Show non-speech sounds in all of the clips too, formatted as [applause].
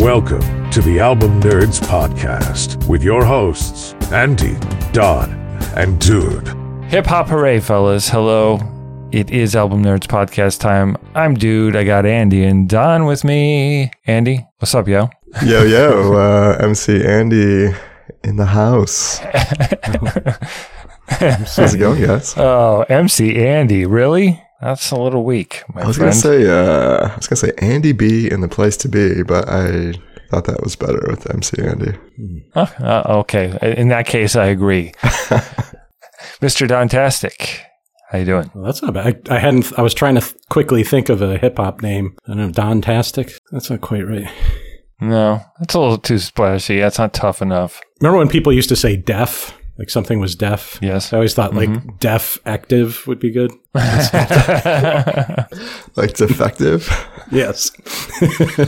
Welcome to the Album Nerds Podcast with your hosts, Andy, Don, and Dude. Hip hop hooray, fellas. Hello. It is Album Nerds Podcast time. I'm Dude. I got Andy and Don with me. Andy, what's up, yo? Yo, yo, uh, MC Andy in the house. [laughs] How's it going, guys? Oh, MC Andy, really? That's a little weak, my I was friend. gonna say, uh, I was gonna say Andy B in the place to be, but I thought that was better with MC Andy. Huh? Uh, okay, in that case, I agree. [laughs] Mr. Dontastic, how you doing? Well, that's not bad. I, I hadn't. I was trying to th- quickly think of a hip hop name. I don't know, Don Tastic. That's not quite right. No, that's a little too splashy. That's not tough enough. Remember when people used to say deaf, like something was deaf? Yes. I always thought like mm-hmm. deaf active would be good. [laughs] [laughs] Like defective. Yes. [laughs]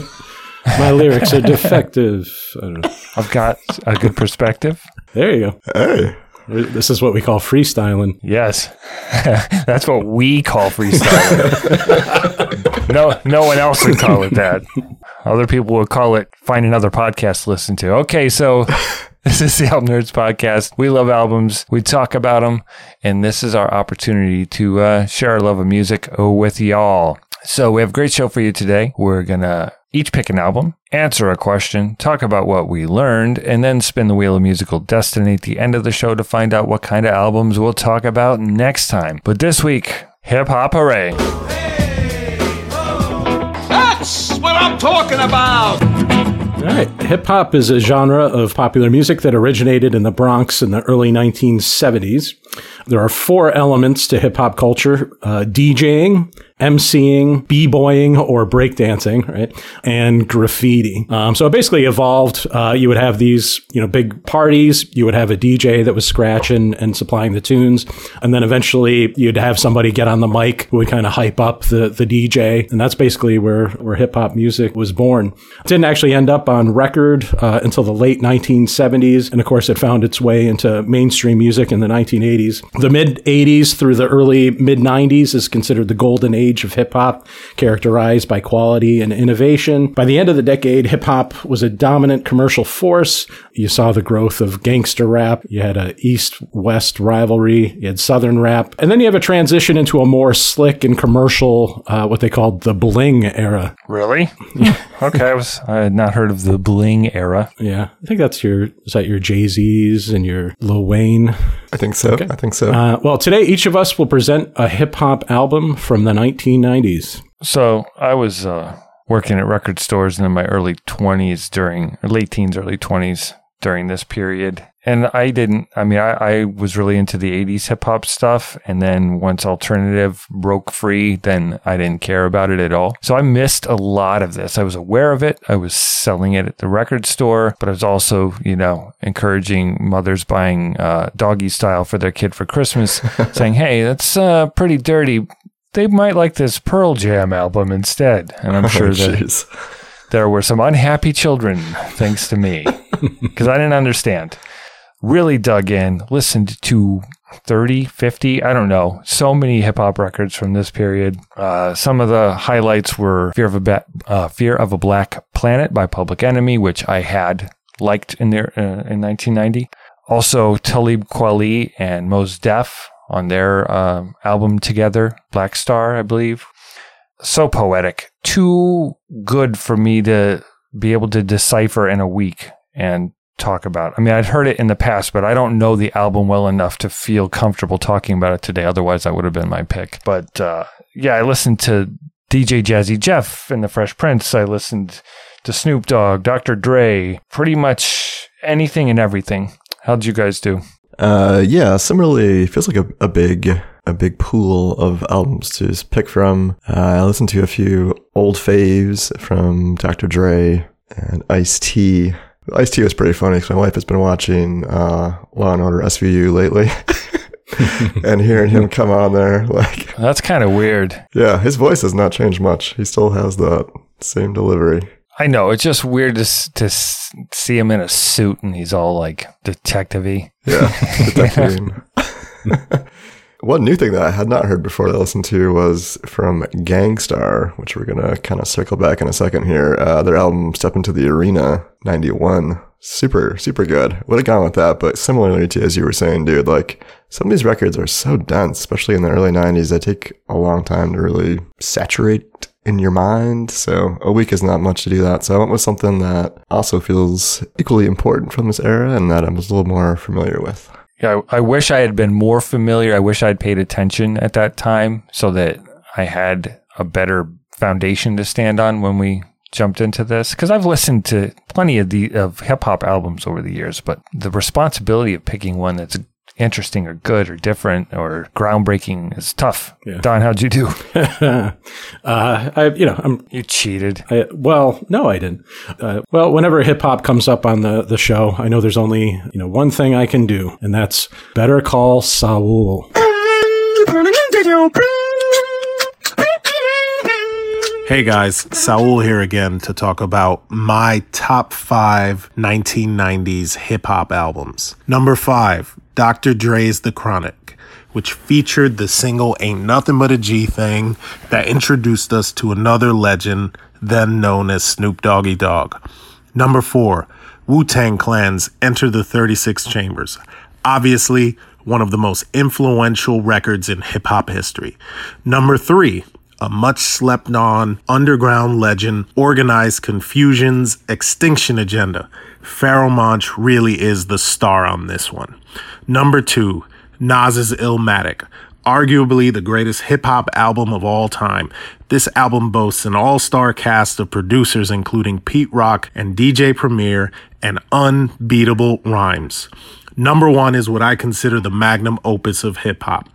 My lyrics are defective. I don't know. I've got a good perspective. There you go. hey, This is what we call freestyling. Yes, that's what we call freestyle. no, no one else would call it that. Other people would call it find another podcast to listen to. Okay, so this is the Album Nerds podcast. We love albums. We talk about them, and this is our opportunity to uh, share our love of music with y'all. So we have a great show for you today. We're gonna each pick an album, answer a question, talk about what we learned, and then spin the wheel of musical destiny at the end of the show to find out what kind of albums we'll talk about next time. But this week, hip hop hooray! That's what I'm talking about. All right. Hip hop is a genre of popular music that originated in the Bronx in the early 1970s. There are four elements to hip hop culture uh, DJing, MCing, b-boying or breakdancing, right? And graffiti. Um, so it basically evolved. Uh, you would have these, you know, big parties. You would have a DJ that was scratching and supplying the tunes. And then eventually you'd have somebody get on the mic who would kind of hype up the, the DJ. And that's basically where, where hip hop music was born. It didn't actually end up on record uh, until the late 1970s. And of course, it found its way into mainstream music in the 1980s. The mid 80s through the early mid 90s is considered the golden age of hip hop, characterized by quality and innovation. By the end of the decade, hip hop was a dominant commercial force. You saw the growth of gangster rap. You had a east west rivalry. You had southern rap. And then you have a transition into a more slick and commercial, uh, what they called the bling era. Really? [laughs] okay, I was I had not heard of the bling era. Yeah. I think that's your, is that your Jay Z's and your Lil Wayne? I think so. I think so. Uh, well, today each of us will present a hip hop album from the 1990s. So I was uh, working at record stores in my early 20s during, late teens, early 20s during this period. And I didn't, I mean, I, I was really into the 80s hip hop stuff. And then once alternative broke free, then I didn't care about it at all. So I missed a lot of this. I was aware of it. I was selling it at the record store, but I was also, you know, encouraging mothers buying uh, doggy style for their kid for Christmas, [laughs] saying, hey, that's uh, pretty dirty they might like this Pearl Jam album instead. And I'm [laughs] sure oh, that. There were some unhappy children thanks to me [laughs] because I didn't understand. Really dug in, listened to 30, 50, I don't know, so many hip hop records from this period. Uh, some of the highlights were Fear of a ba- uh, Fear of a Black Planet by Public Enemy, which I had liked in there uh, in 1990. Also, Talib Kweli and Mos Def on their um, album together, Black Star, I believe. So poetic, too good for me to be able to decipher in a week and talk about. I mean, I'd heard it in the past, but I don't know the album well enough to feel comfortable talking about it today. Otherwise, that would have been my pick. But uh, yeah, I listened to DJ Jazzy Jeff and the Fresh Prince. I listened to Snoop Dogg, Dr. Dre, pretty much anything and everything. How'd you guys do? Uh, yeah, similarly, feels like a, a big a big pool of albums to just pick from. Uh, I listened to a few old faves from Dr. Dre and Ice T. Ice T was pretty funny because my wife has been watching uh, Law and Order SVU lately. [laughs] [laughs] and hearing him come on there, like, That's kind of weird. yeah, his voice has not changed much. He still has that same delivery. I know it's just weird to to see him in a suit and he's all like detective-y. Yeah, [laughs] detective. One new thing that I had not heard before I listened to was from Gang Starr, which we're gonna kind of circle back in a second here. Uh, their album "Step Into the Arena" '91, super super good. Would have gone with that, but similarly to as you were saying, dude, like some of these records are so dense, especially in the early '90s. They take a long time to really saturate in your mind. So a week is not much to do that. So I went with something that also feels equally important from this era and that I was a little more familiar with. Yeah, I, I wish I had been more familiar. I wish I'd paid attention at that time so that I had a better foundation to stand on when we jumped into this. Because I've listened to plenty of the of hip hop albums over the years, but the responsibility of picking one that's interesting or good or different or groundbreaking is tough. Yeah. Don, how'd you do? [laughs] uh, I, you know, I'm You cheated. I, well, no, I didn't. Uh, well, whenever hip hop comes up on the, the show, I know there's only you know one thing I can do, and that's better call Saul. [laughs] Hey guys, Saul here again to talk about my top five 1990s hip hop albums. Number five, Dr. Dre's The Chronic, which featured the single Ain't Nothing But a G Thing that introduced us to another legend, then known as Snoop Doggy Dogg. Number four, Wu Tang Clan's Enter the 36 Chambers. Obviously, one of the most influential records in hip hop history. Number three, a much slept on underground legend, Organized Konfusion's extinction agenda. Pharoahe really is the star on this one. Number two, Nas's Illmatic, arguably the greatest hip hop album of all time. This album boasts an all star cast of producers, including Pete Rock and DJ Premier, and unbeatable rhymes. Number one is what I consider the magnum opus of hip hop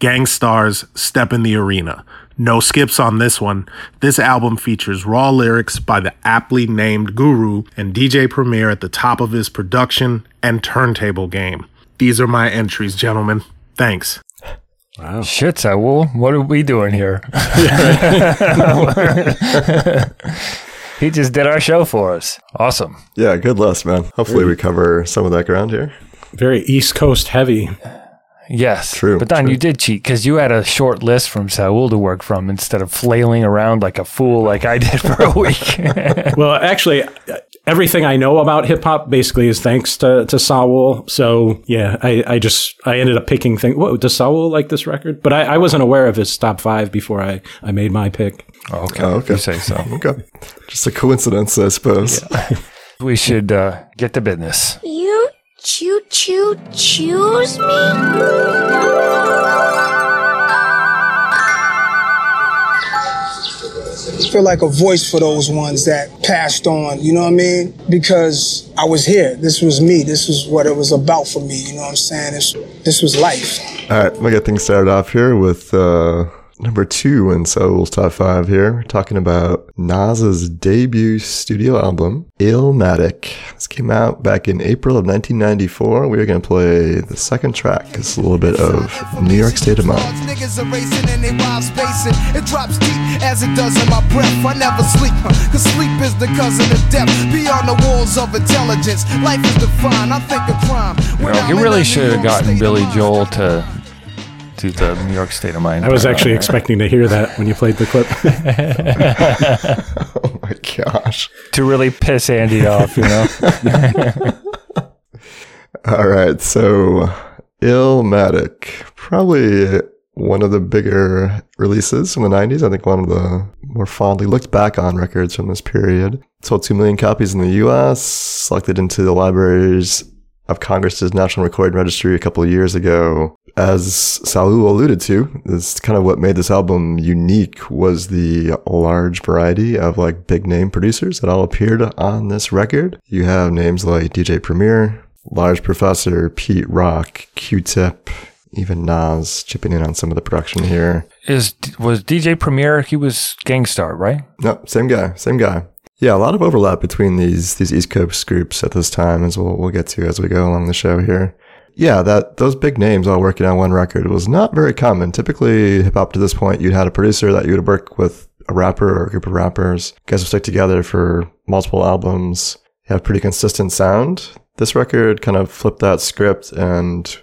Gang Starr's Step in the Arena. No skips on this one. This album features raw lyrics by the aptly named Guru and DJ Premier at the top of his production and turntable game. These are my entries, gentlemen. Thanks. Wow. Shit, Saul. What are we doing here? [laughs] he just did our show for us. Awesome. Yeah, good list, man. Hopefully we cover some of that ground here. Very East Coast heavy. Yes. True, But Don, true. you did cheat because you had a short list from Saul to work from instead of flailing around like a fool like I did for a week. [laughs] Well, actually, everything I know about hip hop basically is thanks to, to Saul. So yeah, I, I just I ended up picking things. What does Saul like this record? But I, I wasn't aware of his top five before I, I made my pick. okay. Oh, okay. You say so. [laughs] Okay. Just a coincidence, I suppose. [laughs] We should uh, get to business. You choo choo choose me? I feel like a voice for those ones that passed on, you know what I mean? Because I was here. This was me. This was what it was about for me, you know what I'm saying? This, this was life. All right, we'll get things started off here with uh, number two in Saul's top five here. We're talking about Nas's debut studio album, Illmatic. This came out back in April of 1994. We are going to play the second track. It's a little bit of New York State of Mind. Niggas are racing and they wild spacing. It drops deep as it does in my breath. I never sleep, huh, cause sleep is the cousin of death. Beyond the walls of intelligence, life is defined. I think of crime. You know, he really should have gotten Billy Joel to do the New York State of Mind. I was actually there. expecting to hear that when you played the clip. [laughs] Oh my gosh. to really piss Andy off, you know? [laughs] All right, so Illmatic, probably one of the bigger releases from the 90s. I think one of the more fondly looked back on records from this period. Sold 2 million copies in the US, selected into the libraries of Congress's National Recording Registry a couple of years ago. As Saul alluded to, this kind of what made this album unique was the large variety of like big name producers that all appeared on this record. You have names like DJ Premier, Large Professor, Pete Rock, Q-Tip, even Nas chipping in on some of the production here. Is was DJ Premier? He was Gang Starr, right? No, same guy, same guy. Yeah, a lot of overlap between these these East Coast groups at this time, as we'll we'll get to as we go along the show here. Yeah, that those big names all working on one record was not very common. Typically, hip hop to this point, you'd had a producer that you would work with a rapper or a group of rappers. You guys would stick together for multiple albums. Have pretty consistent sound. This record kind of flipped that script and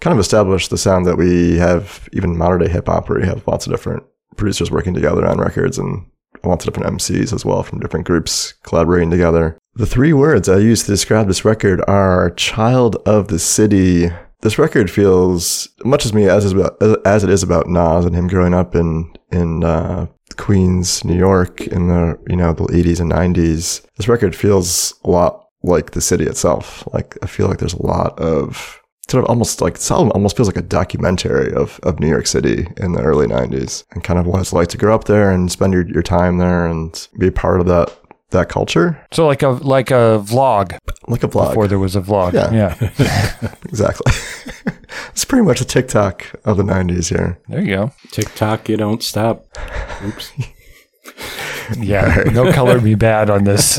kind of established the sound that we have even modern day hip hop, where you have lots of different producers working together on records and lots of different MCs as well from different groups collaborating together. The three words I use to describe this record are child of the city. This record feels much as me as about, as it is about Nas and him growing up in in uh, Queens, New York in the you know the 80s and 90s. This record feels a lot like the city itself. Like I feel like there's a lot of sort of almost like this album almost feels like a documentary of, of New York City in the early 90s and kind of what it's like to grow up there and spend your, your time there and be part of that that culture. So like a like a vlog Like a vlog. before there was a vlog. Yeah. yeah. [laughs] exactly. [laughs] it's pretty much a TikTok of the 90s here. There you go. TikTok, you don't stop. Oops. Yeah. No color me bad on this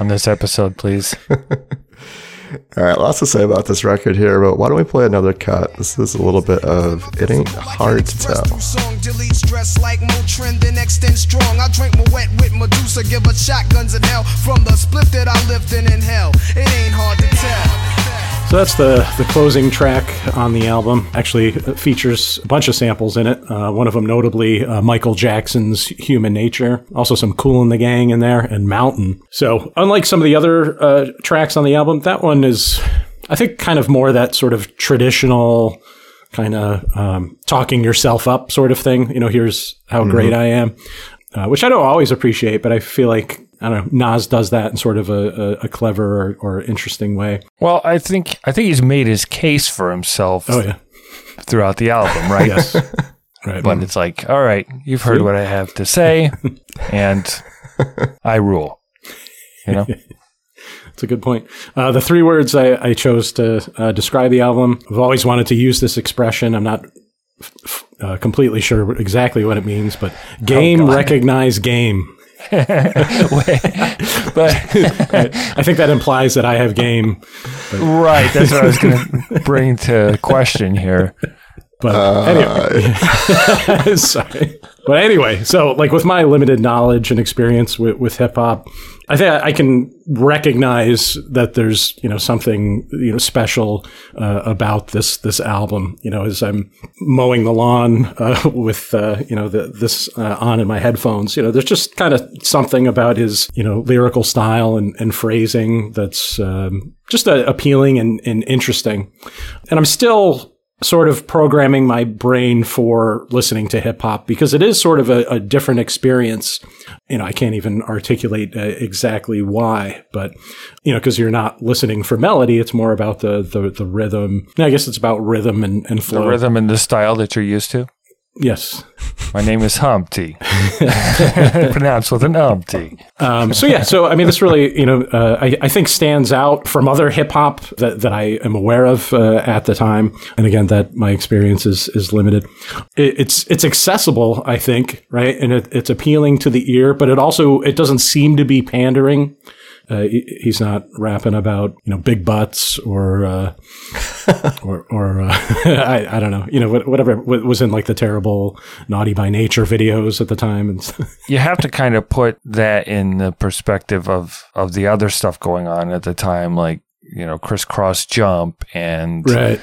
on this episode, please. [laughs] All right, lots to say about this record here, but why don't we play another cut? This is a little bit of It Ain't Hard to Tell. Song, delete stress like extend strong. I drink my wet with Medusa, give shotguns in hell. From the split that I lived in in hell, it ain't hard to tell. So that's the the closing track on the album. Actually, features a bunch of samples in it. Uh, one of them, notably, uh, Michael Jackson's "Human Nature." Also, some "Kool and the Gang" in there and "Mountain." So, unlike some of the other uh, tracks on the album, that one is, I think, kind of more that sort of traditional kind of um, talking yourself up sort of thing. You know, here's how great I am, uh, which I don't always appreciate, but I feel like I don't know. Nas does that in sort of a, a, a clever or, or interesting way. Well, I think I think he's made his case for himself Oh yeah. throughout the album, right? [laughs] Yes. right. But it's like, all right, you've heard what I have to say, [laughs] and I rule. You know, [laughs] That's a good point. Uh, the three words I, I chose to uh, describe the album, I've always wanted to use this expression. I'm not f- f- uh, completely sure exactly what it means, but game, recognize game. [laughs] but I think that implies that I have game. right, that's what I was going [laughs] to bring to question here. But anyway, uh. [laughs] sorry. But anyway, so like with my limited knowledge and experience with, with hip hop, I think I can recognize that there's you know something you know special uh, about this this album. You know, as I'm mowing the lawn uh, [laughs] with uh, you know the, this uh, on in my headphones, you know, there's just kind of something about his you know lyrical style and, and phrasing that's um, just uh, appealing and, and interesting. And I'm still sort of programming my brain for listening to hip hop because it is sort of a, a different experience. You know, I can't even articulate uh, exactly why, but you know, because you're not listening for melody, it's more about the the, the rhythm. I guess it's about rhythm and, and The rhythm and the style that you're used to. Yes. My name is Humpty, [laughs] pronounced with an umpty. Um, so yeah, so I mean, this really, you know, uh, I, I think stands out from other hip hop that, that I am aware of uh, at the time, and again, that my experience is is limited. It, it's it's accessible, I think, right, and it, it's appealing to the ear, but it also it doesn't seem to be pandering. Uh, he- he's not rapping about you know big butts or uh, [laughs] or or uh, [laughs] I, I don't know you know whatever was in like the terrible naughty by nature videos at the time and [laughs] You have to kind of put that in the perspective of of the other stuff going on at the time, like you know, Kris Kross jump and right.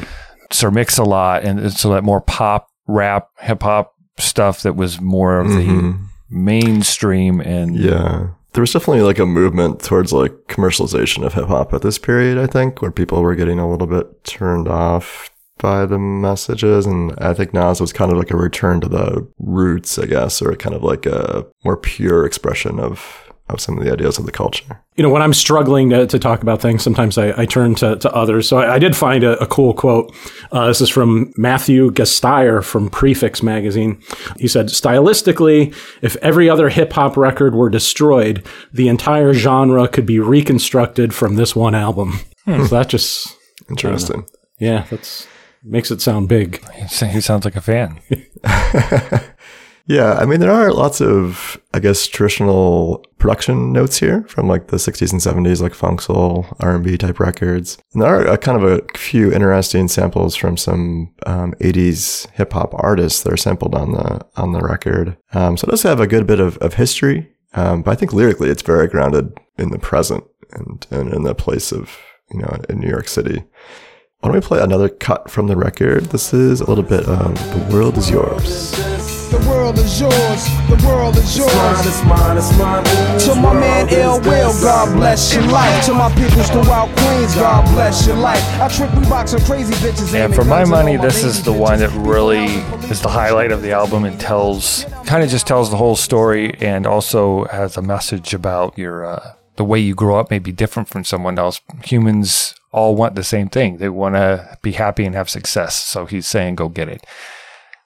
Sir Mix a Lot, and so that more pop, rap, hip hop stuff that was more of the mainstream and Yeah. There was definitely like a movement towards like commercialization of hip hop at this period, I think, where people were getting a little bit turned off by the messages. And I think Nas was kind of like a return to the roots, I guess, or kind of like a more pure expression of, of some of the ideas of the culture. you know, when I'm struggling to, to talk about things, sometimes I, I turn to, to others. So I, I did find a, a cool quote. Uh, this is from Matthew Gasteier from Prefix magazine. He said, stylistically, if every other hip hop record were destroyed, the entire genre could be reconstructed from this one album. So that just, Interesting. yeah, that's makes it sound big. he sounds like a fan. [laughs] Yeah, I mean, there are lots of, I guess, traditional production notes here from like the 60s and 70s, like funk soul, R&B type records. And there are a, kind of a few interesting samples from some um, 80s hip hop artists that are sampled on the on the record. Um, so it does have a good bit of, of history, um, but I think lyrically it's very grounded in the present and, and in the place of, you know, in New York City. Why don't we play another cut from the record? This is a little bit of The World Is Yours. The world is yours. The world is yours. It's mine, it's mine, it's mine. To my man Ill Will, God bless your life. To my peoples throughout Queens, God bless your life. I trick we box some crazy bitches. And for my money, this is the one that really is the highlight of the album and tells, kind of just tells the whole story and also has a message about your, uh, the way you grow up may be different from someone else. Humans all want the same thing. They want to be happy and have success. So he's saying, go get it.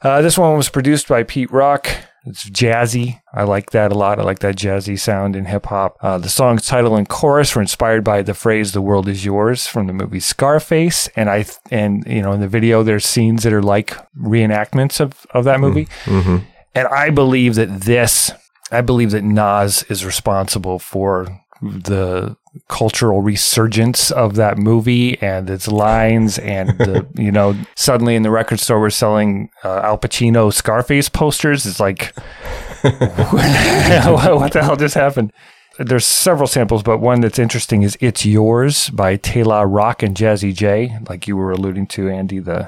Uh, this one was produced by Pete Rock. It's jazzy. I like that a lot. I like that jazzy sound in hip hop. Uh, the song's title and chorus were inspired by the phrase "The world is yours" from the movie Scarface, and I and you know in the video there's scenes that are like reenactments of of that movie, Mm-hmm. and I believe that this, I believe that Nas is responsible for the cultural resurgence of that movie and its lines and the, [laughs] you know suddenly in the record store we're selling uh, Al Pacino Scarface posters. It's like [laughs] what the hell just happened? There's several samples but one that's interesting is It's Yours by T La Rock and Jazzy Jay like you were alluding to Andy the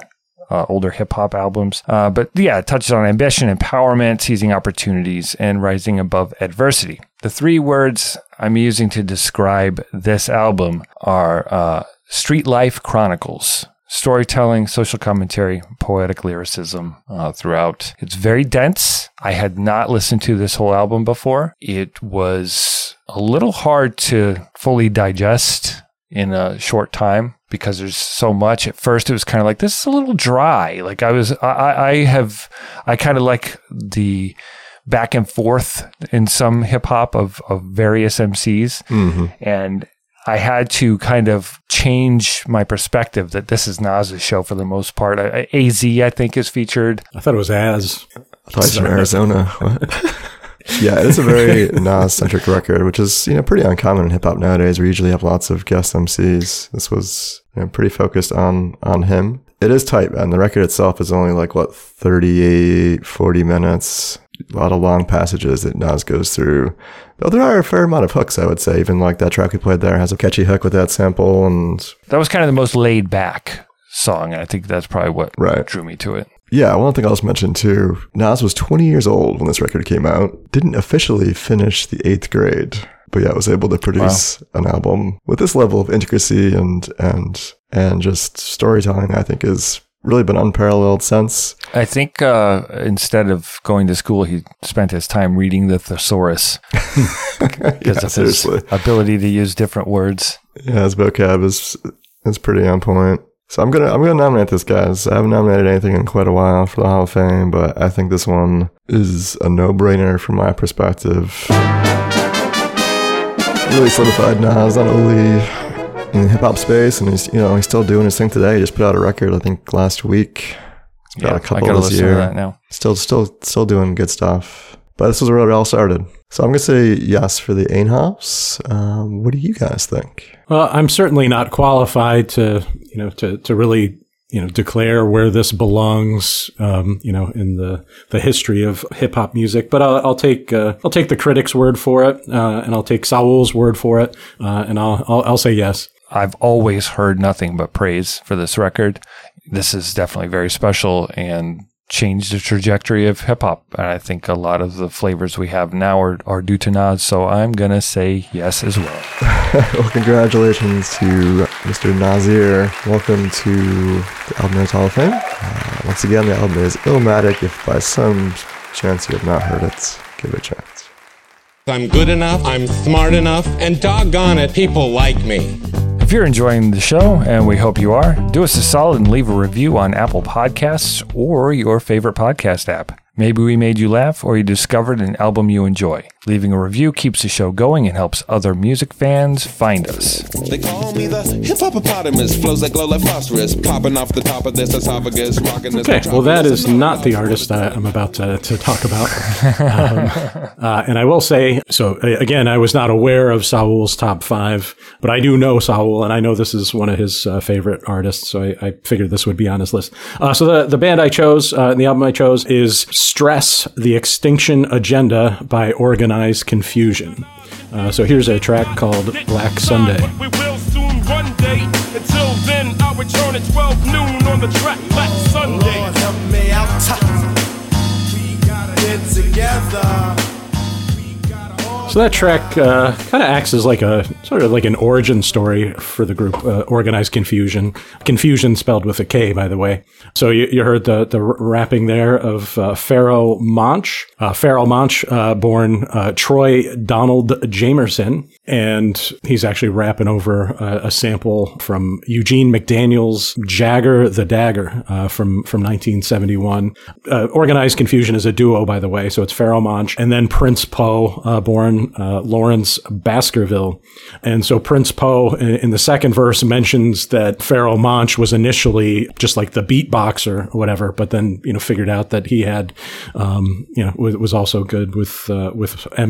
uh, older hip hop albums. Uh, but yeah, it touches on ambition, empowerment, seizing opportunities, and rising above adversity. The three words I'm using to describe this album are uh, street life chronicles. Storytelling, social commentary, poetic lyricism uh, throughout. It's very dense. I had not listened to this whole album before. It was a little hard to fully digest in a short time because there's so much. At first, it was kind of like this is a little dry. Like I was, I, I have, I kind of like the back and forth in some hip hop of of various MCs, Mm-hmm. and I had to kind of change my perspective that this is Nas's show for the most part. I, I- Az, I think, is featured. I thought it was as. I thought he's from Arizona. [laughs] Yeah, it is a very Nas centric record, which is you know pretty uncommon in hip hop nowadays. We usually have lots of guest MCs. This was you know, pretty focused on on him. It is tight, and the record itself is only like what 38, 40 minutes. A lot of long passages that Nas goes through. Though there are a fair amount of hooks, I would say. Even like that track we played there has a catchy hook with that sample, and That was kind of the most laid back song, and I think that's probably what Right. drew me to it. Yeah, one thing I'll just mention too. Nas was 20 years old when this record came out. Didn't officially finish the eighth grade, but yeah, was able to produce an album with this level of intricacy and and and just storytelling. I think has really been unparalleled since. I think uh, instead of going to school, he spent his time reading the thesaurus [laughs] because Yeah, of his ability to use different words. Yeah, his vocab is is pretty on point. So I'm gonna I'm gonna nominate this guys. I haven't nominated anything in quite a while for the Hall of Fame, but I think this one is a no brainer from my perspective. Really solidified Nas not only in the hip hop space, and he's you know he's still doing his thing today. He just put out a record I think last week. He's got Yeah, a couple this year. to that now. Still still still doing good stuff. But this is where it all started. So I'm gonna say yes for the Ainhouse. Um, what do you guys think? Well, I'm certainly not qualified to, you know, to, to really, you know, declare where this belongs, um, you know, in the, the history of hip hop music. But I'll, I'll take, uh, I'll take the critic's word for it, uh, and I'll take Saul's word for it, uh, and I'll, I'll, I'll say yes. I've always heard nothing but praise for this record. This is definitely very special and changed the trajectory of hip hop. And I think a lot of the flavors we have now are, are due to Nas. So I'm going to say yes as well. [laughs] well, congratulations to Mr. Nasir. Welcome to the Album Nerds Hall of Fame. Uh, once again, the album is Illmatic. If by some chance you have not heard it, give it a chance. I'm good enough, I'm smart enough, and doggone it, people like me. If you're enjoying the show, and we hope you are, do us a solid and leave a review on Apple Podcasts or your favorite podcast app. Maybe we made you laugh or you discovered an album you enjoy. Leaving a review keeps the show going and helps other music fans find us. They call me the hip hoppopotamus, flows that glow like phosphorus, popping off the top of this esophagus, rocking this. Okay, well, that is not the artist I, I'm about to, to talk about. um, [laughs] uh, and I will say, so again, I was not aware of Saul's top five, but I do know Saul, and I know this is one of his uh, favorite artists, so I, I figured this would be on his list. Uh, so the, the band I chose, uh, and the album I chose is Stress the Extinction Agenda by Organized Konfusion. Uh, so here's a track called Black Sunday. We will soon one day. Until then, our return at 12 noon on the track Black Sunday. So that track uh, kind of acts as like a sort of like an origin story for the group, uh, Organized Konfusion. Konfusion spelled with a K, by the way. So you, you heard the the rapping there of uh, Pharoahe Monch, uh, Pharoahe Monch, uh, born uh, Troy Donald Jamerson, and he's actually rapping over a, sample from Eugene McDaniel's "Jagger the Dagger" uh, from from 1971. Uh, Organized Konfusion is a duo, by the way. So it's Pharoahe Monch and then Prince Poe, uh, born uh, Lawrence Baskerville. And so Prince Poe in, in the second verse mentions that Pharoahe Monch was initially just like the beatboxer or whatever, but then, you know, figured out that he had, um, you know, was, was also good with, uh, with. Uh,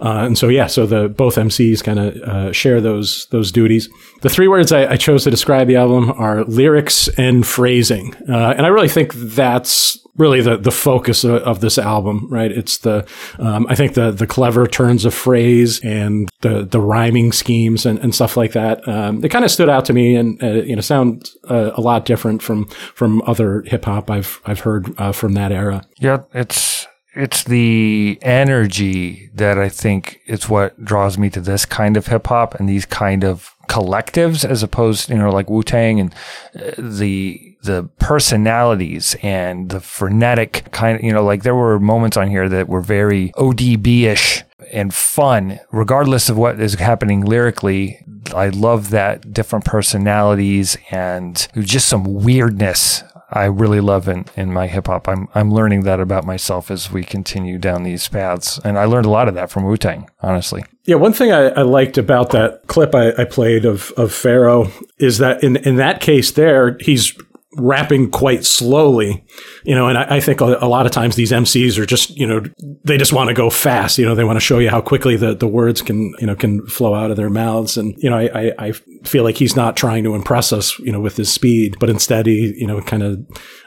and so, yeah, so the, both MCs kind of, uh, share those, those duties. The three words I, I chose to describe the album are lyrics and phrasing. Uh, and I really think that's really the, the focus of, of this album, right? It's the, um, I think the, the clever turns of phrase and the, the rhyming schemes and, and stuff like that. Um, it kind of stood out to me and, uh, you know, sound uh, a lot different from, from other hip hop I've, I've heard uh, from that era. Yeah, it's it's the energy that I think is what draws me to this kind of hip hop and these kind of collectives as opposed, you know, like Wu Tang and uh, the the personalities and the frenetic kind of, you know, like there were moments on here that were very ODB ish and fun, regardless of what is happening lyrically. I love that different personalities and just some weirdness I really love in, in my hip hop. I'm I'm learning that about myself as we continue down these paths, and I learned a lot of that from Wu Tang, honestly. Yeah, one thing I, I liked about that clip I, I played of of Pharoahe is that in in that case, there he's rapping quite slowly, you know, and I, I think a, a, lot of times these MCs are just, you know, they just want to go fast, you know, they want to show you how quickly the, the words can, you know, can flow out of their mouths. And, you know, I, I, I feel like he's not trying to impress us, you know, with his speed, but instead he, you know, kind of,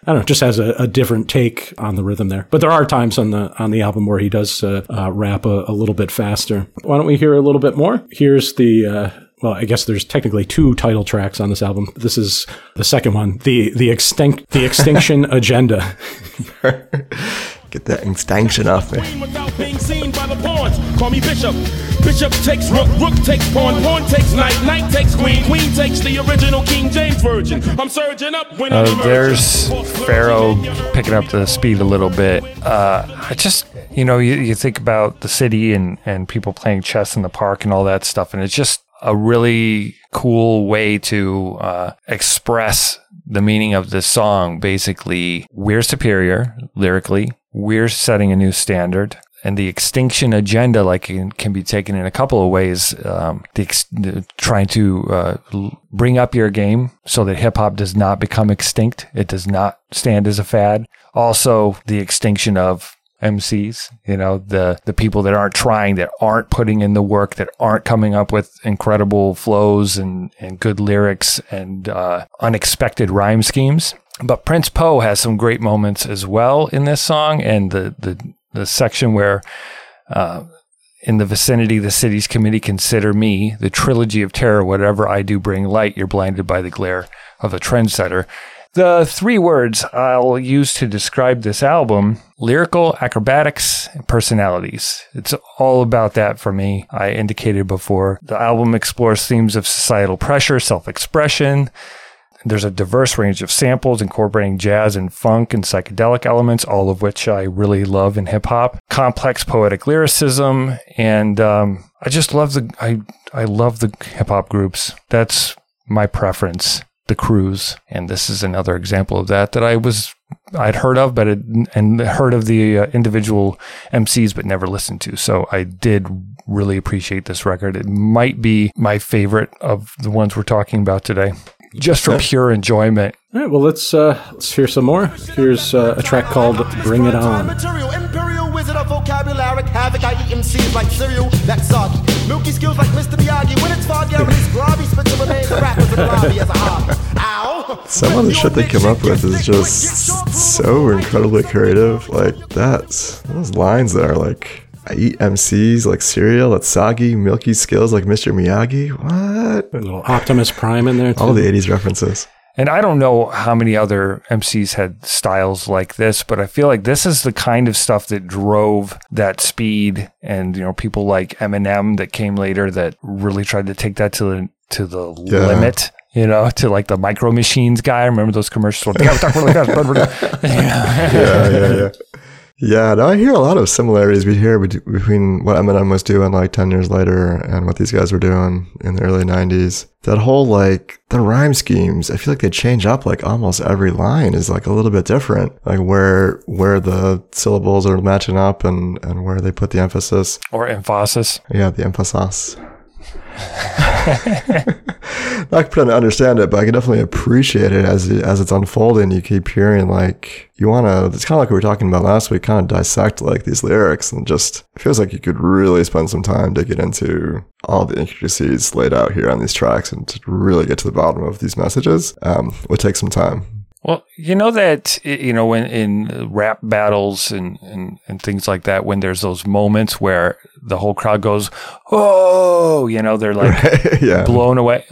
I don't know, just has a, a, different take on the rhythm there. But there are times on the, on the album where he does uh, uh, rap a, a, little bit faster. Why don't we hear a little bit more? Here's the, uh, well, I guess there's technically two title tracks on this album. This is the second one, the the extinct the extinction [laughs] agenda. Get that extinction off me. Without being seen by the pawns, call me Bishop. Bishop takes rook, rook takes pawn, pawn takes knight, knight takes queen, queen takes the original King James version. I'm surging up when uh, there's Pharoahe picking up the speed a little bit. Uh, I just you know you, you think about the city and and people playing chess in the park and all that stuff, and it's just a really cool way to uh, express the meaning of this song. Basically, we're superior lyrically. We're setting a new standard. And the extinction agenda, like, can, be taken in a couple of ways. Um, the, ex- the, trying to uh, bring up your game so that hip hop does not become extinct. It does not stand as a fad. Also, the extinction of MCs, you know, the, the people that aren't trying, that aren't putting in the work, that aren't coming up with incredible flows and, and good lyrics and uh, unexpected rhyme schemes. But Prince Poe has some great moments as well in this song and the, the, the section where, uh, in the vicinity, the city's committee consider me, the trilogy of terror, whatever I do bring light, you're blinded by the glare of a trendsetter. The three words I'll use to describe this album lyrical, acrobatics, and personalities. It's all about that for me. I indicated before. The album explores themes of societal pressure, self expression. There's a diverse range of samples incorporating jazz and funk and psychedelic elements, all of which I really love in hip hop. Complex poetic lyricism, and um, I just love the I I love the hip hop groups. That's my preference the crews, and this is another example of that that I was I'd heard of, but it, and heard of the uh, individual MCs, but never listened to. So I did really appreciate this record. It might be my favorite of the ones we're talking about today, just for pure enjoyment. All right, well let's uh, let's hear some more. Here's uh, a track called "Bring It On." vocabulary, havoc, I eat MCs like cereal, that's soggy. Milky skills like Mr. Miyagi. When it's foggy, I release grobby, spit the remains of rappers and lobby as a hobby. Ow! Some of the shit they come up with is just so incredibly creative. Like, that's, those lines that are like, I eat MCs like cereal that's soggy, milky skills like Mr. Miyagi. What? A little Optimus Prime in there. Too. All the 80s references. And I don't know how many other MCs had styles like this, but I feel like this is the kind of stuff that drove that speed. And you know, people like Eminem that came later that really tried to take that to the to the Yeah. limit. You know, to like the Micro Machines guy. Remember those commercials? [laughs] [laughs] Yeah, yeah, yeah. Yeah, no, I hear a lot of similarities we hear between what Eminem was doing like 10 years later and what these guys were doing in the early 90s. That whole like the rhyme schemes, I feel like they change up like almost every line is like a little bit different. Like where where the syllables are matching up and and where they put the emphasis. Or emphasis. Yeah, the emphasis. [laughs] Trying to understand it, but I can definitely appreciate it as as it's unfolding. You keep hearing like you want to. It's kind of like we were talking about last week. Kind of dissect like these lyrics, and just feels like you could really spend some time digging into all the intricacies laid out here on these tracks, and to really get to the bottom of these messages. Um, would take some time. Well, you know that you know when in rap battles and, and and things like that, when there's those moments where the whole crowd goes, "Oh," you know, they're like [laughs] yeah. blown away.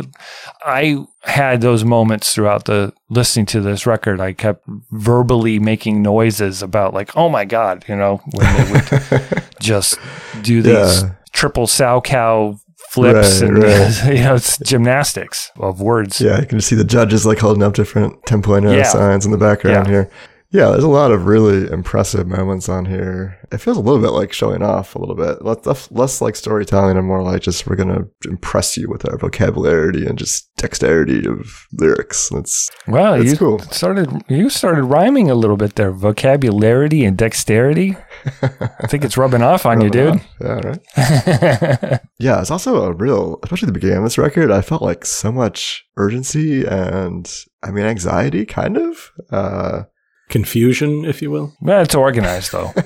I had those moments throughout the listening to this record. I kept verbally making noises about like, "Oh my god," you know, when they would [laughs] just do these Yeah. triple Salchow flips Right, and right. [laughs] you know, it's gymnastics of words. Yeah, you can see the judges like holding up different 10.0 Yeah. signs in the background Yeah. here. Yeah, there's a lot of really impressive moments on here. It feels a little bit like showing off a little bit. Less, less- like storytelling and more like just we're going to impress you with our vocabulary and just dexterity of lyrics. It's Wow, That's you cool. started you started rhyming a little bit there. Vocabulary and dexterity. I think it's rubbing off on you, dude. Yeah, right. [laughs] yeah, it's also a real, especially the beginning of this record, I felt like so much urgency and, I mean, anxiety, kind of. Uh, Confusion, if you will. Well, it's organized though. [laughs]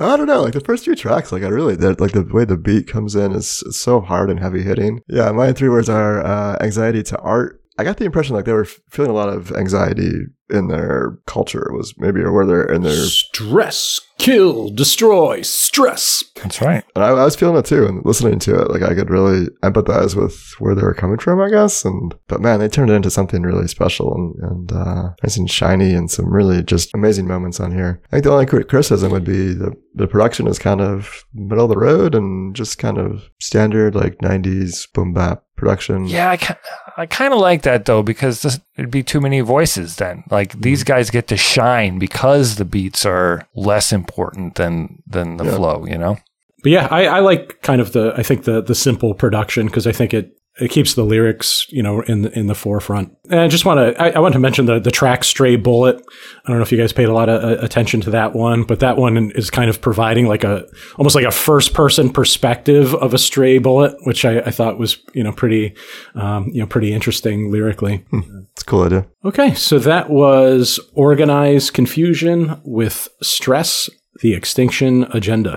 I don't know. Like the first few tracks, like I really, they're- like the way the beat comes in is, is so hard and heavy hitting. Yeah, my three words are uh, anxiety to art. I got the impression like they were feeling a lot of anxiety in their culture. Was maybe or where they're in their. Stress, kill, destroy, stress. That's right. And I, I was feeling it too, and listening to it, like I could really empathize with where they were coming from, I guess. And but man, they turned it into something really special and and uh, nice and shiny, and some really just amazing moments on here. I think the only criticism would be the the production is kind of middle of the road and just kind of standard like '90s boom bap production. Yeah, I, ki- I kind of like that though because this, it'd be too many voices then. Like mm-hmm. these guys get to shine because the beats are less important than than the Yeah. flow. You know. But yeah, I, I like kind of the I think the the simple production because I think it it keeps the lyrics you know in the, in the forefront. And I just want to I, I want to mention the the track "Stray Bullet." I don't know if you guys paid a lot of uh, attention to that one, but that one is kind of providing like a almost like a first person perspective of a stray bullet, which I, I thought was you know pretty um, you know pretty interesting lyrically. It's a cool idea. Okay, so that was Organized Konfusion with stress, the extinction agenda.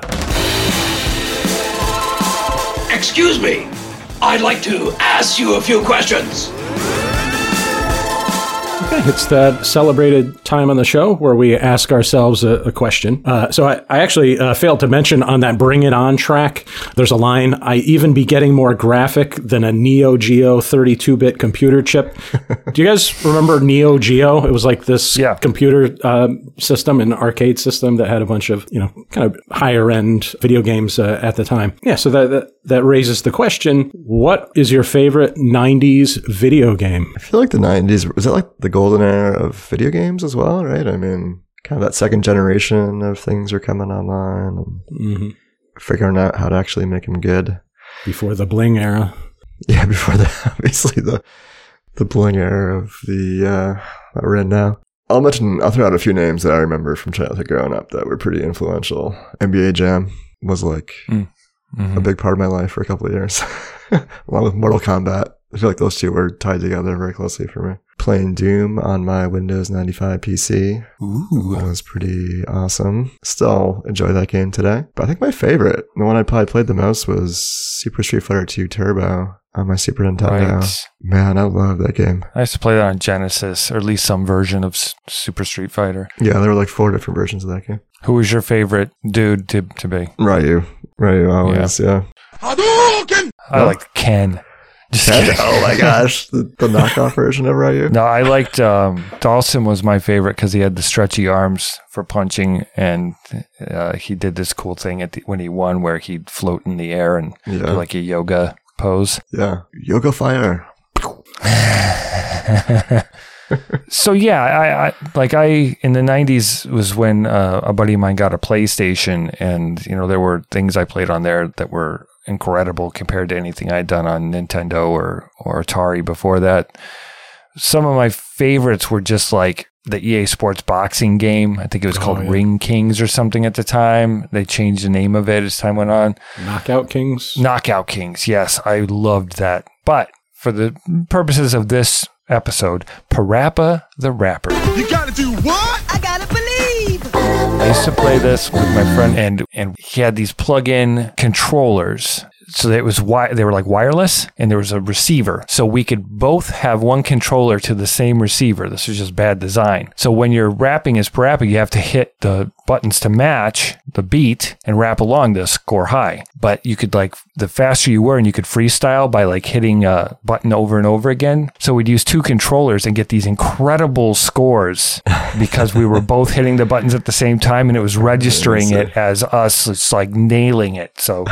Excuse me. I'd like to ask you a few questions. Okay, it's that celebrated time on the show where we ask ourselves a, a question. Uh, so I, I actually uh, failed to mention on that Bring It On track, there's a line, I even be getting more graphic than a Neo Geo 32-bit computer chip. Do you guys remember Neo Geo? It was like this Yeah. computer um, system, an arcade system that had a bunch of, you know, kind of higher end video games uh, at the time. Yeah, so that, that, that raises the question, what is your favorite 90s video game? I feel like the '90s was that like the golden era of video games as well, right? I mean, kind of that second generation of things are coming online and hmm figuring out how to actually make them good. Before the bling era. [laughs] Yeah, before the [laughs] obviously the the bling era of the uh that we're in now. I'll mention I'll throw out a few names that I remember from childhood growing up that were pretty influential. NBA Jam was like Mm-hmm. a big part of my life for a couple of years. [laughs] Along with Mortal Kombat. I feel like those two were tied together very closely for me. Playing Doom on my Windows 95 PC Ooh. That was pretty awesome. Still enjoy that game today. But I think my favorite, the one I probably played the most was Super Street Fighter 2 Turbo. on my Super Nintendo. Right. Man, I love that game. I used to play that on Genesis, or at least some version of S- Super Street Fighter. Yeah, there were like four different versions of that game. Who was your favorite dude to, to be? Ryu. Ryu always, yeah. I liked Ken. Just Ken? Kidding. oh my gosh, [laughs] the, the knockoff version of Ryu. No, I liked um, Dhalsim was my favorite because he had the stretchy arms for punching, and uh, he did this cool thing at the, when he won where he'd float in the air and Yeah. do like a yoga pose. Yeah, Yoga Fire. [laughs] So yeah, I, I like I in the '90s was when uh, a buddy of mine got a PlayStation, and you know there were things I played on there that were incredible compared to anything I'd done on Nintendo or or Atari before that. Some of my favorites were just like the EA Sports boxing game. I think it was oh, called yeah. Ring Kings or something at the time. They changed the name of it as time went on. Knockout Kings. Knockout Kings. Yes, I loved that. But for the purposes of this episode, Parappa the Rapper. You gotta do what? I used to play this with my friend, and and he had these plug-in controllers. So it was wi- they were like wireless, and there was a receiver, so we could both have one controller to the same receiver. This was just bad design. So when you're rapping as Parappa, you have to hit the buttons to match the beat and rap along to score high. But you could like the faster you were, and you could freestyle by like hitting a button over and over again. So we'd use two controllers and get these incredible scores [laughs] because we were both hitting the buttons at the same time, and it was [laughs] registering it as us. It's like nailing it. So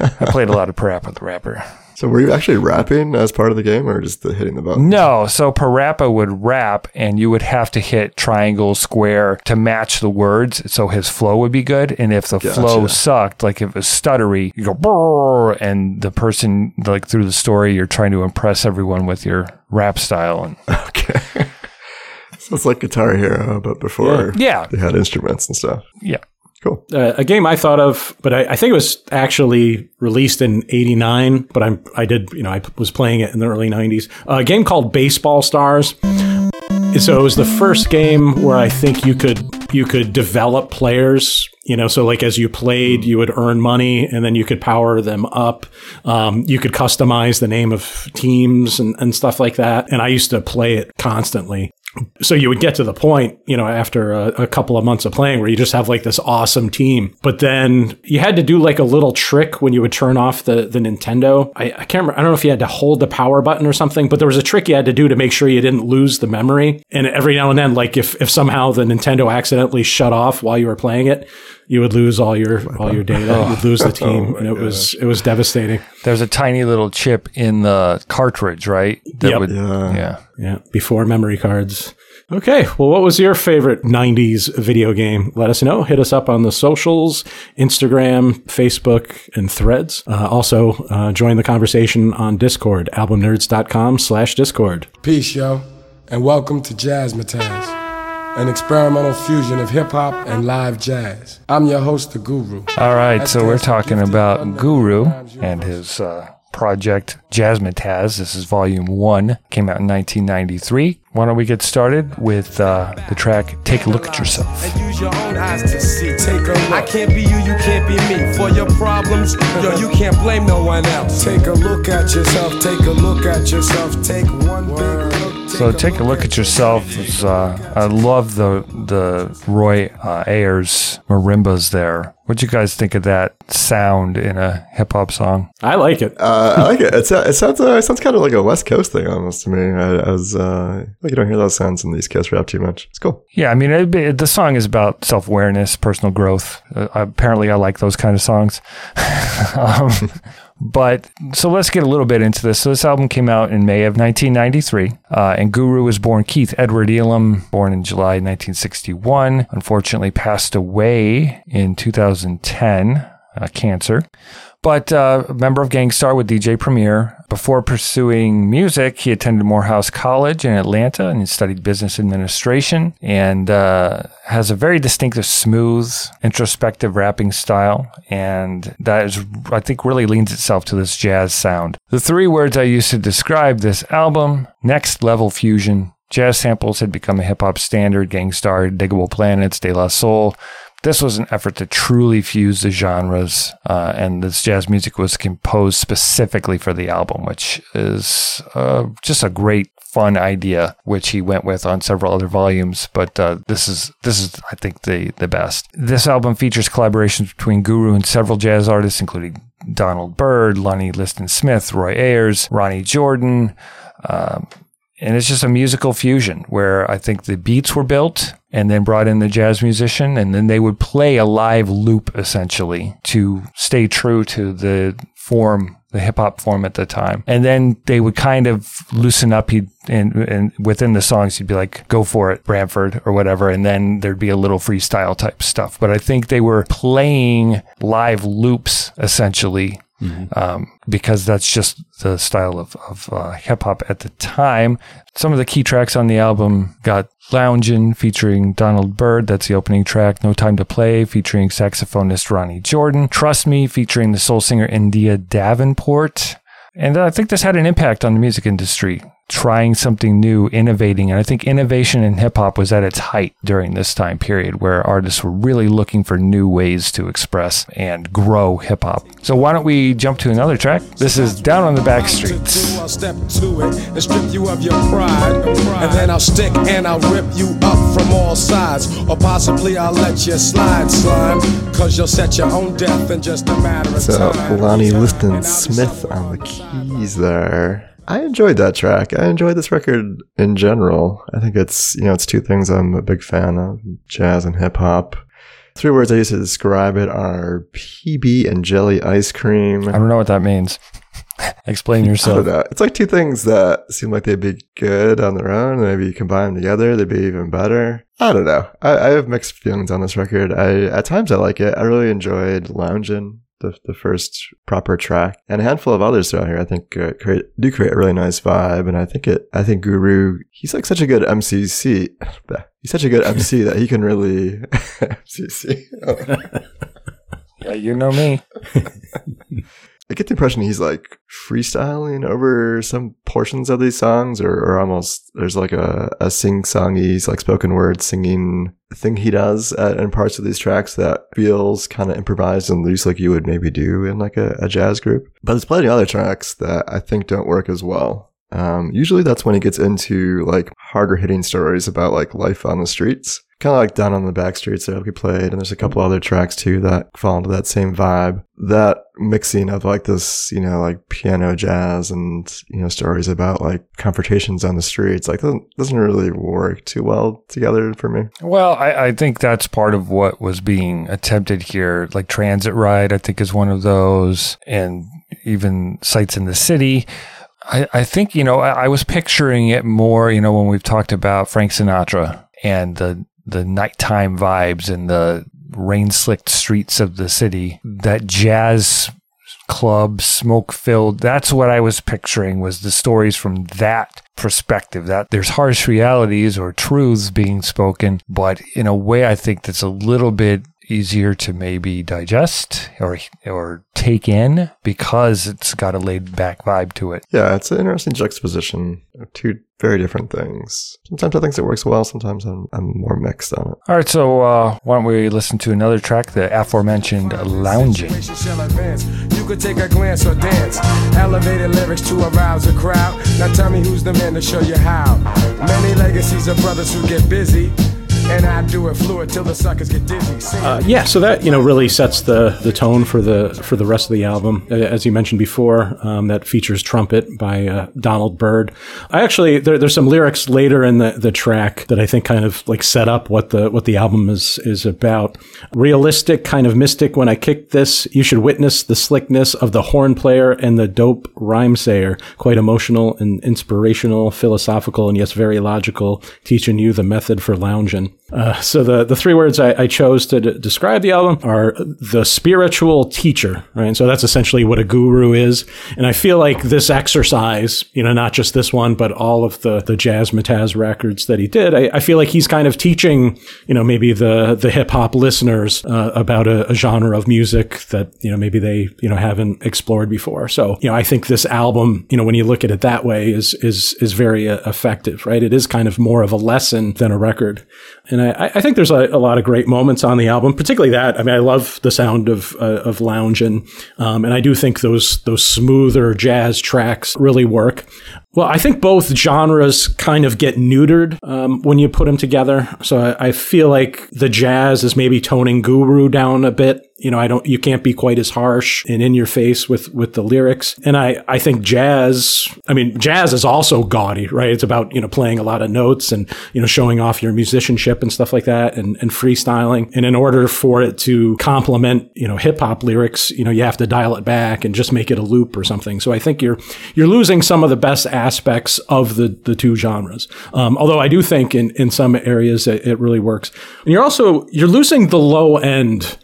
I played a lot of Parappa the Rapper. So were you actually rapping as part of the game, or just the hitting the button? No, so Parappa would rap, and you would have to hit triangle, square to match the words, so his flow would be good. And if the flow sucked, like if it was stuttery, you go brrr, and the person like through the story, you're trying to impress everyone with your rap style. And [laughs] Okay. [laughs] so it's like Guitar Hero, but before Yeah. they had instruments and stuff. yeah, Cool. Uh, a game I thought of, but I, I think it was actually released in '89. But I'm I did you know I was playing it in the early '90s. a game called Baseball Stars. So it was the first game where I think you could you could develop players. You know, so like as you played, you would earn money, and then you could power them up. Um, you could customize the name of teams and, and stuff like that. And I used to play it constantly so you would get to the point, you know, after a, a couple of months of playing where you just have like this awesome team. But then you had to do like a little trick when you would turn off the, the Nintendo. I, I can't remember. I don't know if you had to hold the power button or something, but there was a trick you had to do to make sure you didn't lose the memory. And every now and then, like if, if somehow the Nintendo accidentally shut off while you were playing it, you would lose all your all your data. You'd lose the [laughs] team, and it was it was devastating. there's a tiny little chip in the cartridge, right? That Yep. would, Yeah. yeah. Yeah, before memory cards. Okay, well, what was your favorite 90s video game? Let us know. Hit us up on the socials Instagram, Facebook, and threads. Uh, also, uh, join the conversation on Discord, albumnerds.com slash Discord. Peace, yo, and welcome to Jazzmatazz, an experimental fusion of hip hop and live jazz. I'm your host, the Guru. All right, That's so we're talking about Guru the times you and his uh, project Jazzmatazz. This is volume one, came out in 1993. Why don't we get started with uh, the track Take a Look at Yourself? and use your own eyes to see. Take a look. I can't be you, you can't be me. For your problems, yo, you can't blame no one else. Take a look at yourself, take a look at yourself, take one big look. So take a look at yourself. Uh, I love the the Roy uh, Ayers marimbas there. What'd you guys think of that sound in a hip hop song? I like it. Uh, I like it. It's, it sounds uh, it sounds kind of like a West Coast thing almost to me. I, I was uh, like you don't hear those sounds in the East Coast rap too much. It's cool. Yeah, I mean, it, it- the song is about self awareness, personal growth. Uh, apparently, I like those kind of songs. [laughs] um, but so let's get a little bit into this. So this album came out in May of 1993, uh, and Guru was born Keith Edward Elam, born in July 1961. Unfortunately, passed away in 2010, uh, cancer. But uh, a member of Gang Starr with DJ Premier. Before pursuing music, he attended Morehouse College in Atlanta and studied business administration and uh, has a very distinctive, smooth, introspective rapping style. And that is, I think, really leans itself to this jazz sound. The three words I used to describe this album next level fusion. Jazz samples had become a hip hop standard. Gang Starr, Diggable Planets, De La Soul this was an effort to truly fuse the genres, uh, and this jazz music was composed specifically for the album, which is uh, just a great fun idea, which he went with on several other volumes. But uh, this is this is I think the the best. This album features collaborations between Guru and several jazz artists, including Donald Byrd, Lonnie Liston Smith, Roy Ayers, Ronny Jordan. Um, and it's just a musical fusion where I think the beats were built and then brought in the jazz musician, and then they would play a live loop essentially to stay true to the form, the hip hop form at the time. And then they would kind of loosen up. He'd, and, and within the songs, he'd be like, go for it, Branford, or whatever. And then there'd be a little freestyle type stuff. But I think they were playing live loops essentially Mm-hmm. Um, because that's just the style of, of uh, hip hop at the time. Some of the key tracks on the album got Loungin' featuring Donald Byrd. That's the opening track. No Time to Play featuring saxophonist Ronny Jordan. Trust Me featuring the soul singer N'Dea Davenport. And I think this had an impact on the music industry trying something new, innovating. And I think innovation in hip hop was at its height during this time period where artists were really looking for new ways to express and grow hip hop. So why don't we jump to another track? This is Down on the Back Streets. I'll step to it and strip you of your pride. And then I'll stick and I'll rip you up from all sides. Or possibly I'll let you slide, slime. Cause you'll set your own death in just a matter of So time. Lonnie Liston Smith on the keys there. I enjoyed that track. I enjoyed this record in general. I think it's you know it's two things I'm a big fan of: jazz and hip hop. Three words I use to describe it are PB and jelly ice cream. I don't know what that means. [laughs] Explain yourself. It's like two things that seem like they'd be good on their own. Maybe you combine them together, they'd be even better. I don't know. I, I have mixed feelings on this record. I at times I like it. I really enjoyed Loungin', the the first proper track, and a handful of others throughout here. I think uh, create do create a really nice vibe, and I think it. I think Guru. He's like such a good MCC. [laughs] He's such a good MC [laughs] that he can really [laughs] MCC. Yeah, you know me. I get the impression he's like freestyling over some portions of these songs, or, or almost there's like a, a sing songy, like spoken word singing thing he does at, in parts of these tracks that feels kind of improvised and loose, like you would maybe do in like a, a jazz group. But there's plenty of other tracks that I think don't work as well. Um, usually that's when he gets into like harder hitting stories about like life on the streets. Kind of like down on the back streets that we played, and there's a couple other tracks too that fall into that same vibe. That mixing of like this, you know, like piano jazz and you know stories about like confrontations on the streets, like doesn't doesn't really work too well together for me. Well, I, I think that's part of what was being attempted here. Like Transit Ride, I think is one of those, and even Sights in the City. I, I think, you know, I, I was picturing it more, you know, when we've talked about Frank Sinatra and the, the nighttime vibes and the rain slicked streets of the city, that jazz club, smoke filled. That's what I was picturing was the stories from that perspective that there's harsh realities or truths being spoken, but in a way I think that's a little bit easier to maybe digest or or take in because it's got a laid back vibe to it. Yeah, it's an interesting juxtaposition of two very different things. Sometimes I think it works well. Sometimes I'm, I'm more mixed on it. All right, so uh, why don't we listen to another track, the aforementioned "Lounging." Situation shall advance. You could take a glance or dance. Elevated lyrics to arouse a crowd. Now tell me who's the man to show you how. Many legacies of brothers who get busy. And I do it fluid till the suckers get dizzy. Uh, yeah, so that you know really sets the the tone for the for the rest of the album. As you mentioned before, um, that features "Trumpet" by uh, Donald Byrd. I actually there, there's some lyrics later in the, the track that I think kind of like set up what the what the album is is about. Realistic, kind of mystic. When I kick this, you should witness the slickness of the horn player and the dope rhyme sayer. Quite emotional and inspirational, philosophical, and yes, very logical. Teaching you the method for lounging. Uh, so the, the three words I, I chose to d- describe the album are the spiritual teacher, right? And so that's essentially what a guru is. And I feel like this exercise, you know, not just this one, but all of the, the Jazzmatazz records that he did, I, I feel like he's kind of teaching, you know, maybe the, the hip hop listeners uh, about a, a genre of music that, you know, maybe they, you know, haven't explored before. So, you know, I think this album, you know, when you look at it that way is, is, is very uh, effective, right? It is kind of more of a lesson than a record. And I, I think there's a, a, lot of great moments on the album, particularly that. I mean, I love the sound of uh, of lounging, um, and I do think those those smoother jazz tracks really work. Well, I think both genres kind of get neutered um, when you put them together. So I, I, feel like the jazz is maybe toning Guru down a bit. You know, I don't, you can't be quite as harsh and in your face with, with the lyrics. And I, I think jazz, I mean, jazz is also gaudy, right? It's about, you know, playing a lot of notes and, you know, showing off your musicianship and stuff like that and, and freestyling. And in order for it to complement, you know, hip hop lyrics, you know, you have to dial it back and just make it a loop or something. So I think you're, you're losing some of the best aspects of the, the two genres. Um, although I do think in, in some areas it, it really works. And you're also, you're losing the low end.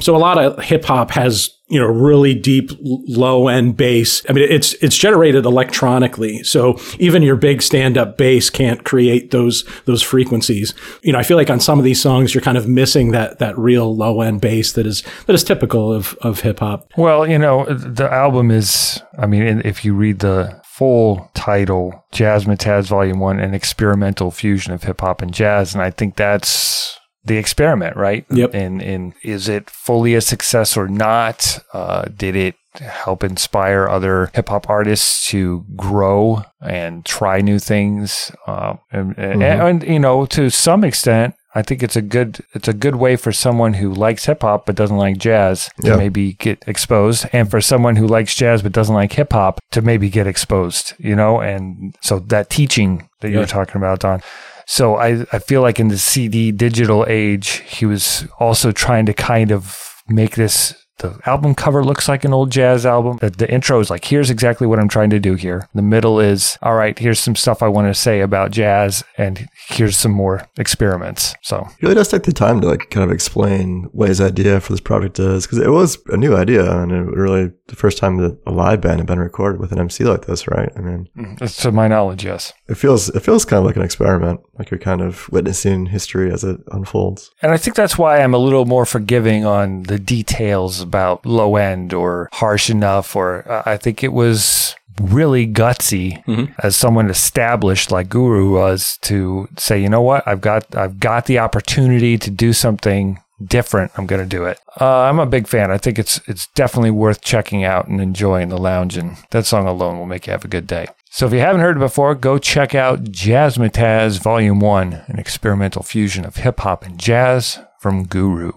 So a lot of hip hop has you know, really deep low end bass. I mean, it's, it's generated electronically. So even your big stand up bass can't create those, those frequencies. You know, I feel like on some of these songs, you're kind of missing that, that real low end bass that is, that is typical of, of hip hop. Well, you know, the album is, I mean, if you read the full title, Jazzmatazz Volume 1, an experimental fusion of hip hop and jazz. And I think that's the experiment, right? Yep. And, and is it fully a success or not? Uh, did it help inspire other hip hop artists to grow and try new things? Uh, and, mm-hmm. and, and, you know, to some extent, I think it's a good it's a good way for someone who likes hip hop but doesn't like jazz to maybe get exposed, and for someone who likes jazz but doesn't like hip hop to maybe get exposed. You know, and so that teaching that you were talking about, Don. So I I feel like in the CD digital age, he was also trying to kind of make this the album cover looks like an old jazz album. The, the, intro is like, here's exactly what I'm trying to do here. The middle is, all right, here's some stuff I want to say about jazz, and here's some more experiments. So he really does take the time to like kind of explain what his idea for this project is, because it was a new idea, and it really the first time that a live band had been recorded with an MC like this, right? I mean, mm, to my knowledge, yes. It feels it feels kind of like an experiment, like you're kind of witnessing history as it unfolds. And I think that's why I'm a little more forgiving on the details about low end or harsh enough, or uh, I think it was really gutsy mm-hmm. as someone established like Guru was to say, you know what, I've got I've got the opportunity to do something different, I'm going to do it. Uh, I'm a big fan. I think it's it's definitely worth checking out and enjoying the lounge, and that song alone will make you have a good day. So if you haven't heard it before, go check out Jazzmatazz Volume 1, an experimental fusion of hip hop and jazz from Guru.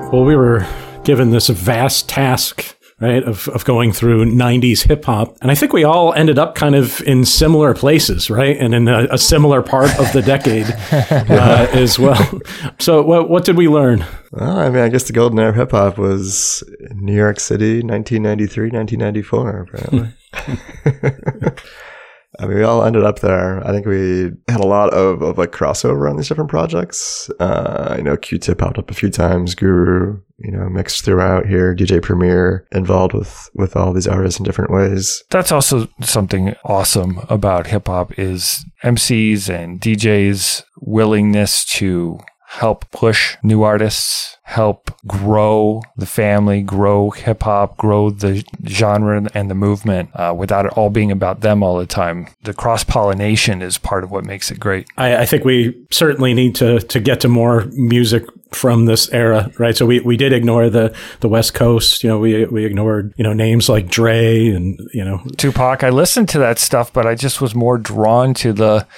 Right. Well, we were given this vast task right, of, of going through 90s hip hop. And I think we all ended up kind of in similar places, right? And in a, a similar part of the decade [laughs] uh, as well. So, what, what did we learn? Well, I mean, I guess the golden era of hip hop was New York City, 1993, 1994, apparently. [laughs] I mean, we all ended up there. I think we had a lot of, of like crossover on these different projects. Uh, I know Q-Tip popped up a few times, Guru, you know, mixed throughout here, DJ Premier involved with, with all these artists in different ways. That's also something awesome about hip hop is MCs and DJs willingness to help push new artists, help grow the family, grow hip hop, grow the genre and the movement uh, without it all being about them all the time. The cross pollination is part of what makes it great. I, I, think we certainly need to to get to more music from this era, right? So we, we did ignore the, the West Coast. You know, we we ignored you know names like Dre and you know Tupac. I listened to that stuff, but I just was more drawn to the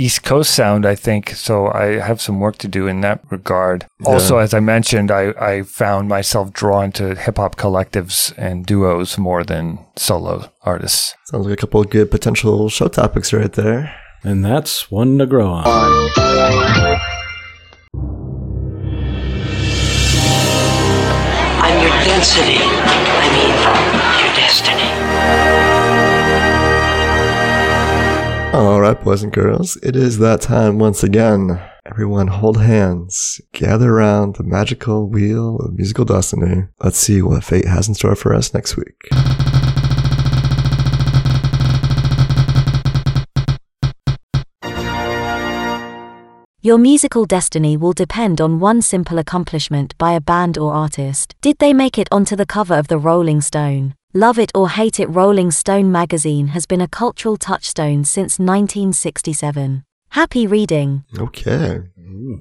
East Coast sound, I think. So I have some work to do in that regard. Yeah. Also, as I mentioned, I, I found myself drawn to hip hop collectives and duos more than solo artists. Sounds like a couple of good potential show topics right there. And that's one to grow on. I'm your density. I mean, your destiny. All right, boys and girls, it is that time once again. Everyone hold hands, gather around the magical wheel of musical destiny. Let's see what fate has in store for us next week. Your musical destiny will depend on one simple accomplishment by a band or artist. Did they make it onto the cover of the Rolling Stone? Love it or hate it, Rolling Stone magazine has been a cultural touchstone since 1967. Happy reading. Okay.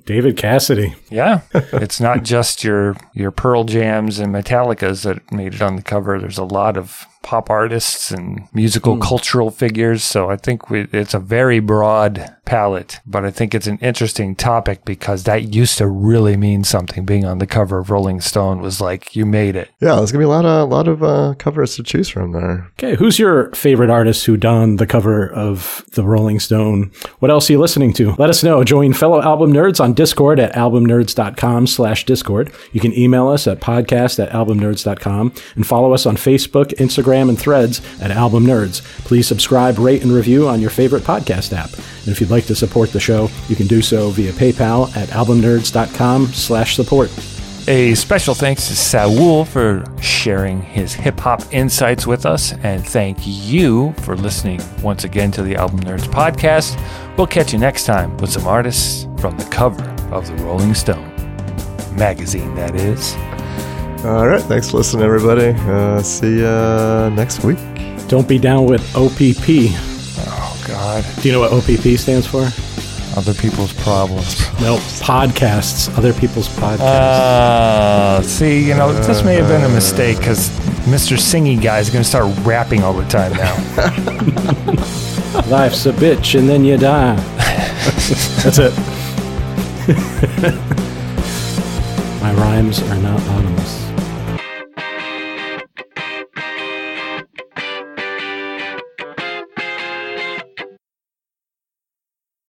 David Cassidy. Yeah, [laughs] it's not just your your Pearl Jams and Metallicas that made it on the cover. There's a lot of pop artists and musical Hmm. cultural figures. So I think we, it's a very broad palette, but I think it's an interesting topic because that used to really mean something. Being on the cover of Rolling Stone was like you made it. Yeah, there's gonna be a lot of a lot of uh, covers to choose from there. Okay, who's your favorite artist who donned the cover of the Rolling Stone? What else are you listening to? Let us know. Join fellow album nerds on Discord at albumnerds.com slash Discord. You can email us at podcast at albumnerds.com and follow us on Facebook, Instagram, and Threads at Album Nerds. Please subscribe, rate, and review on your favorite podcast app. And if you'd like to support the show, you can do so via PayPal at albumnerds.com slash support. A special thanks to Saul for sharing his hip hop insights with us, and thank you for listening once again to the Album Nerds podcast. We'll catch you next time with some artists from the cover of the Rolling Stone magazine, that is. All right, thanks for listening, everybody. Uh, see you next week. Don't be down with OPP. Oh, God. Do you know what OPP stands for? Other people's problems. No, podcasts. Other people's podcasts. Uh, see, you know, this may have been a mistake because Mr. Singy guy is going to start rapping all the time now. [laughs] Life's a bitch and then you die. That's it. [laughs] My rhymes are not bottomless.